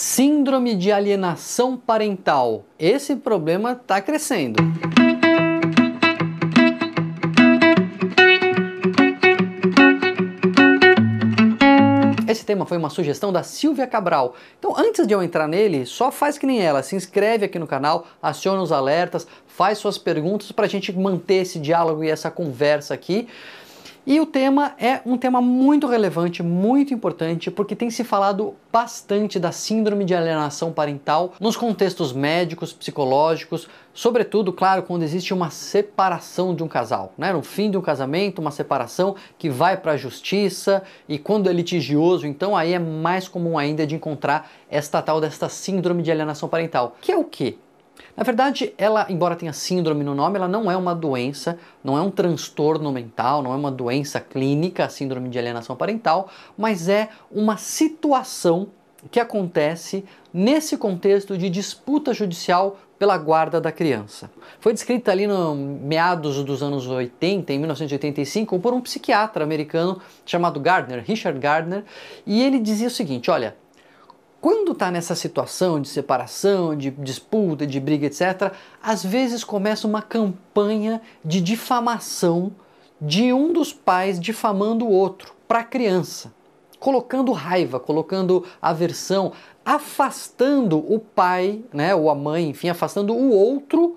Síndrome de alienação parental. Esse problema está crescendo. Esse tema foi uma sugestão da Silvia Cabral. Então, antes de eu entrar nele, só faz que nem ela, se inscreve aqui no canal, aciona os alertas, faz suas perguntas para a gente manter esse diálogo e essa conversa aqui. E o tema é um tema muito relevante, muito importante, porque tem se falado bastante da síndrome de alienação parental nos contextos médicos, psicológicos, sobretudo, claro, quando existe uma separação de um casal, né? No fim de um casamento, uma separação que vai para a justiça e quando é litigioso, então aí é mais comum ainda de encontrar esta tal desta síndrome de alienação parental, que é o quê? Na verdade, ela, embora tenha síndrome no nome, ela não é uma doença, não é um transtorno mental, não é uma doença clínica, a síndrome de alienação parental, mas é uma situação que acontece nesse contexto de disputa judicial pela guarda da criança. Foi descrita ali no meados dos anos 80, em 1985, por um psiquiatra americano chamado Gardner, Richard Gardner, e ele dizia o seguinte: olha, quando está nessa situação de separação, de disputa, de briga, etc., às vezes começa uma campanha de difamação de um dos pais difamando o outro para a criança, colocando raiva, colocando aversão, afastando o pai, né, ou a mãe, enfim, afastando o outro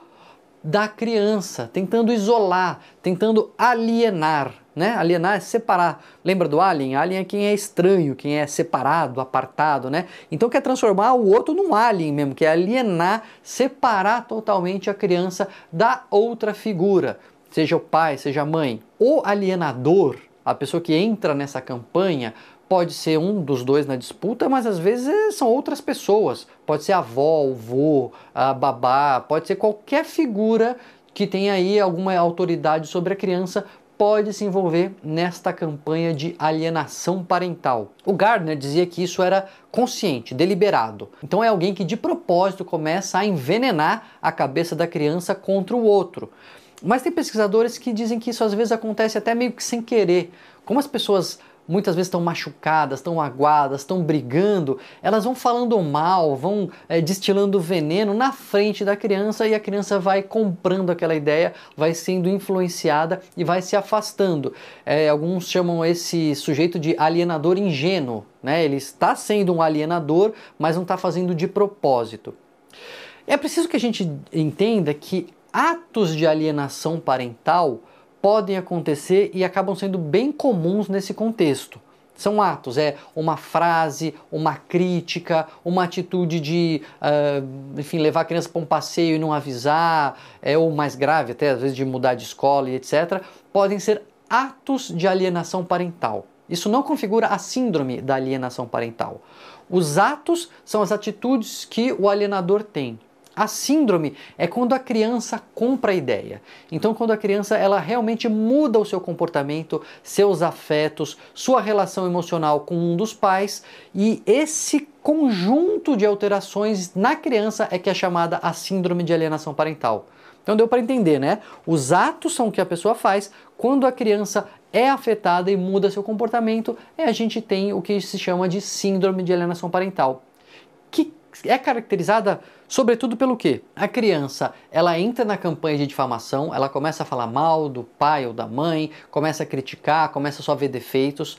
da criança, tentando isolar, tentando alienar. Né? Alienar é separar. Lembra do alien? Alien é quem é estranho, quem é separado, apartado, né? Então quer transformar o outro num alien mesmo, que é alienar, separar totalmente a criança da outra figura, seja o pai, seja a mãe. O alienador, a pessoa que entra nessa campanha, pode ser um dos dois na disputa, mas às vezes são outras pessoas. Pode ser a avó, o vô, a babá, pode ser qualquer figura que tenha aí alguma autoridade sobre a criança pode se envolver nesta campanha de alienação parental. O Gardner dizia que isso era consciente, deliberado. Então é alguém que de propósito começa a envenenar a cabeça da criança contra o outro. Mas tem pesquisadores que dizem que isso às vezes acontece até meio que sem querer. Como as pessoas muitas vezes estão machucadas, estão magoadas, estão brigando, elas vão falando mal, vão é, destilando veneno na frente da criança e a criança vai comprando aquela ideia, vai sendo influenciada e vai se afastando. É, alguns chamam esse sujeito de alienador ingênuo, né? Ele está sendo um alienador, mas não está fazendo de propósito. É preciso que a gente entenda que atos de alienação parental podem acontecer e acabam sendo bem comuns nesse contexto. São atos, é uma frase, uma crítica, uma atitude de, uh, enfim, levar a criança para um passeio e não avisar, é, ou mais grave até, às vezes de mudar de escola e etc. Podem ser atos de alienação parental. Isso não configura a síndrome da alienação parental. Os atos são as atitudes que o alienador tem. A síndrome é quando a criança compra a ideia. Então, quando a criança ela realmente muda o seu comportamento, seus afetos, sua relação emocional com um dos pais e esse conjunto de alterações na criança é que é chamada a síndrome de alienação parental. Então deu para entender, né? Os atos são o que a pessoa faz quando a criança é afetada e muda seu comportamento, e a gente tem o que se chama de síndrome de alienação parental, é caracterizada sobretudo pelo que a criança ela entra na campanha de difamação, ela começa a falar mal do pai ou da mãe, começa a criticar, começa só a ver defeitos.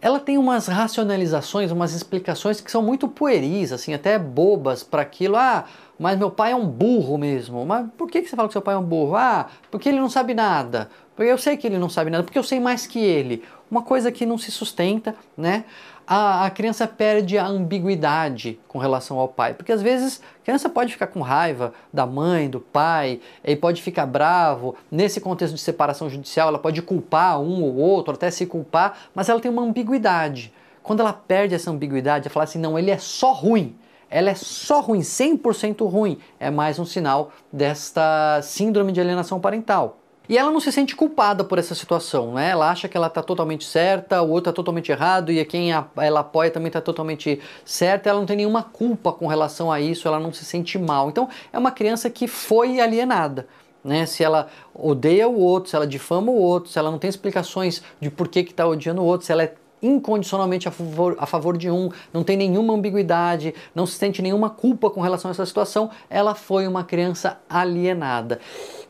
Ela tem umas racionalizações, umas explicações que são muito pueris, assim, até bobas para aquilo. Ah, mas meu pai é um burro mesmo. Mas por que você fala que seu pai é um burro? Ah, porque ele não sabe nada. Porque eu sei que ele não sabe nada, porque eu sei mais que ele. Uma coisa que não se sustenta, né? A, a, criança perde a ambiguidade com relação ao pai. Porque às vezes a criança pode ficar com raiva da mãe, do pai, e pode ficar bravo. Nesse contexto de separação judicial, ela pode culpar um ou outro, até se culpar, mas ela tem uma ambiguidade. Quando ela perde essa ambiguidade, ela fala assim: não, ele é só ruim ela é só ruim, 100% ruim, é mais um sinal desta síndrome de alienação parental. E ela não se sente culpada por essa situação, né? Ela acha que ela está totalmente certa, o outro está totalmente errado e quem ela apoia também está totalmente certa. Ela não tem nenhuma culpa com relação a isso, ela não se sente mal. Então é uma criança que foi alienada. Né? Se ela odeia o outro, se ela difama o outro, se ela não tem explicações de por que está odiando o outro, se ela é incondicionalmente a favor, a favor de um, não tem nenhuma ambiguidade, não se sente nenhuma culpa com relação a essa situação, ela foi uma criança alienada.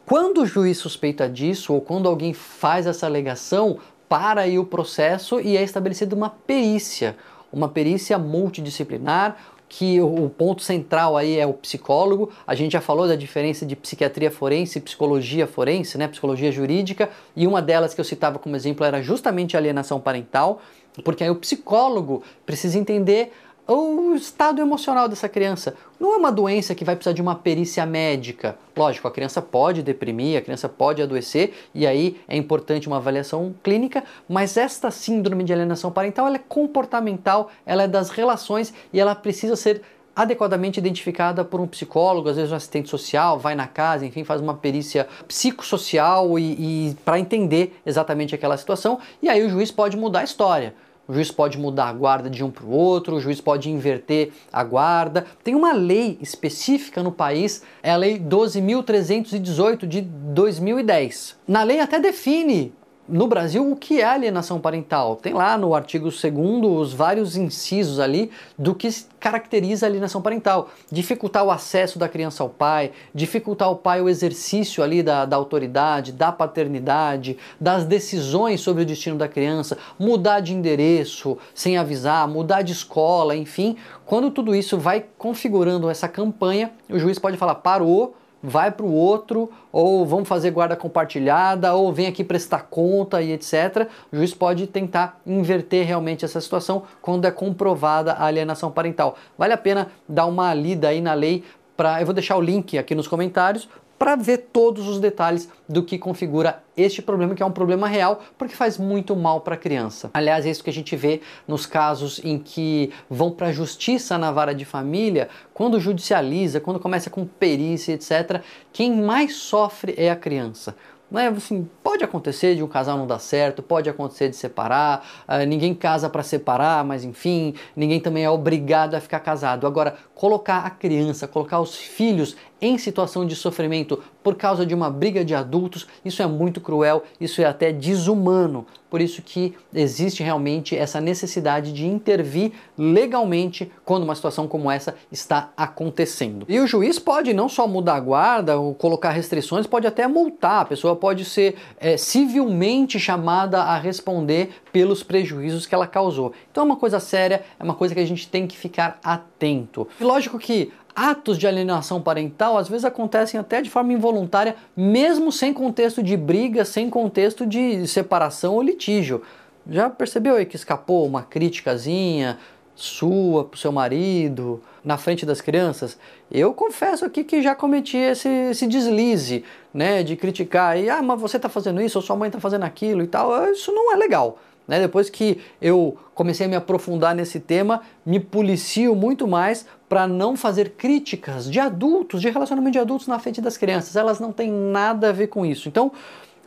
Quando o juiz suspeita disso, ou quando alguém faz essa alegação, para aí o processo e é estabelecida uma perícia, uma perícia multidisciplinar, que o ponto central aí é o psicólogo. A gente já falou da diferença de psiquiatria forense e psicologia forense, né, psicologia jurídica, e uma delas que eu citava como exemplo era justamente a alienação parental, porque aí o psicólogo precisa entender o estado emocional dessa criança. Não é uma doença que vai precisar de uma perícia médica. Lógico, a criança pode deprimir, a criança pode adoecer, e aí é importante uma avaliação clínica, mas esta síndrome de alienação parental ela é comportamental, ela é das relações e ela precisa ser adequadamente identificada por um psicólogo, às vezes um assistente social, vai na casa, enfim, faz uma perícia psicossocial e, e para entender exatamente aquela situação, e aí o juiz pode mudar a história o juiz pode mudar a guarda de um para o outro, o juiz pode inverter a guarda. Tem uma lei específica no país, é a Lei 12.318 de 2010. Na lei até define no Brasil, o que é alienação parental? Tem lá no artigo 2 os vários incisos ali do que caracteriza a alienação parental. Dificultar o acesso da criança ao pai, dificultar o pai o exercício ali da, da autoridade, da paternidade, das decisões sobre o destino da criança, mudar de endereço sem avisar, mudar de escola, enfim. Quando tudo isso vai configurando essa campanha, o juiz pode falar: parou, vai para o outro, ou vamos fazer guarda compartilhada, ou vem aqui prestar conta e etc. O juiz pode tentar inverter realmente essa situação quando é comprovada a alienação parental. Vale a pena dar uma lida aí na lei para eu vou deixar o link aqui nos comentários para ver todos os detalhes do que configura este problema, que é um problema real, porque faz muito mal para a criança. Aliás, é isso que a gente vê nos casos em que vão para a justiça na vara de família, quando judicializa, quando começa com perícia, etc. Quem mais sofre é a criança. Né? Assim, pode acontecer de um casal não dar certo, pode acontecer de separar, uh, ninguém casa para separar, mas enfim, ninguém também é obrigado a ficar casado. Agora, colocar a criança, colocar os filhos em situação de sofrimento por causa de uma briga de adultos, isso é muito cruel, isso é até desumano. Por isso que existe realmente essa necessidade de intervir legalmente quando uma situação como essa está acontecendo. E o juiz pode não só mudar a guarda ou colocar restrições, pode até multar, a pessoa pode ser é, civilmente chamada a responder pelos prejuízos que ela causou. Então é uma coisa séria, é uma coisa que a gente tem que ficar atento. E lógico que atos de alienação parental às vezes acontecem até de forma involuntária, mesmo sem contexto de briga, sem contexto de separação ou litígio. Já percebeu aí que escapou uma criticazinha sua pro seu marido na frente das crianças? Eu confesso aqui que já cometi esse, esse deslize, né, de criticar e ah, mas você tá fazendo isso ou sua mãe tá fazendo aquilo e tal. Isso não é legal. Né? Depois que eu comecei a me aprofundar nesse tema, me policio muito mais para não fazer críticas de adultos, de relacionamento de adultos na frente das crianças. Elas não têm nada a ver com isso. Então,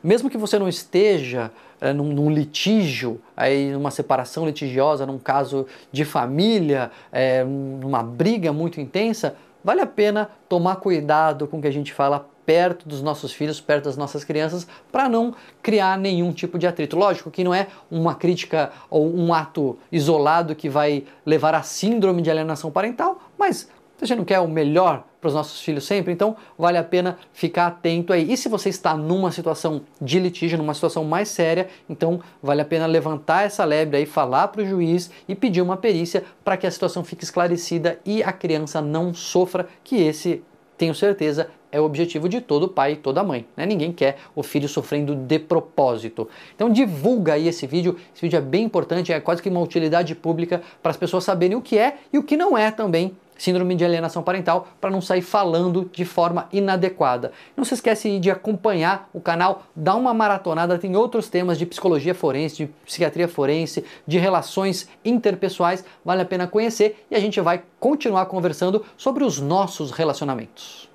mesmo que você não esteja é, num, num, litígio, aí numa separação litigiosa, num caso de família, é, numa briga muito intensa, vale a pena tomar cuidado com o que a gente fala perto dos nossos filhos, perto das nossas crianças, para não criar nenhum tipo de atrito. Lógico que não é uma crítica ou um ato isolado que vai levar à síndrome de alienação parental, mas a gente não quer o melhor para os nossos filhos sempre, então vale a pena ficar atento aí. E se você está numa situação de litígio, numa situação mais séria, então vale a pena levantar essa lebre aí, falar para o juiz e pedir uma perícia para que a situação fique esclarecida e a criança não sofra, que esse, tenho certeza, é o objetivo de todo pai e toda mãe. Né? Ninguém quer o filho sofrendo de propósito. Então divulga aí esse vídeo. Esse vídeo é bem importante, é quase que uma utilidade pública para as pessoas saberem o que é e o que não é também síndrome de alienação parental para não sair falando de forma inadequada. Não se esquece de acompanhar o canal, dá uma maratonada, tem outros temas de psicologia forense, de psiquiatria forense, de relações interpessoais, vale a pena conhecer e a gente vai continuar conversando sobre os nossos relacionamentos.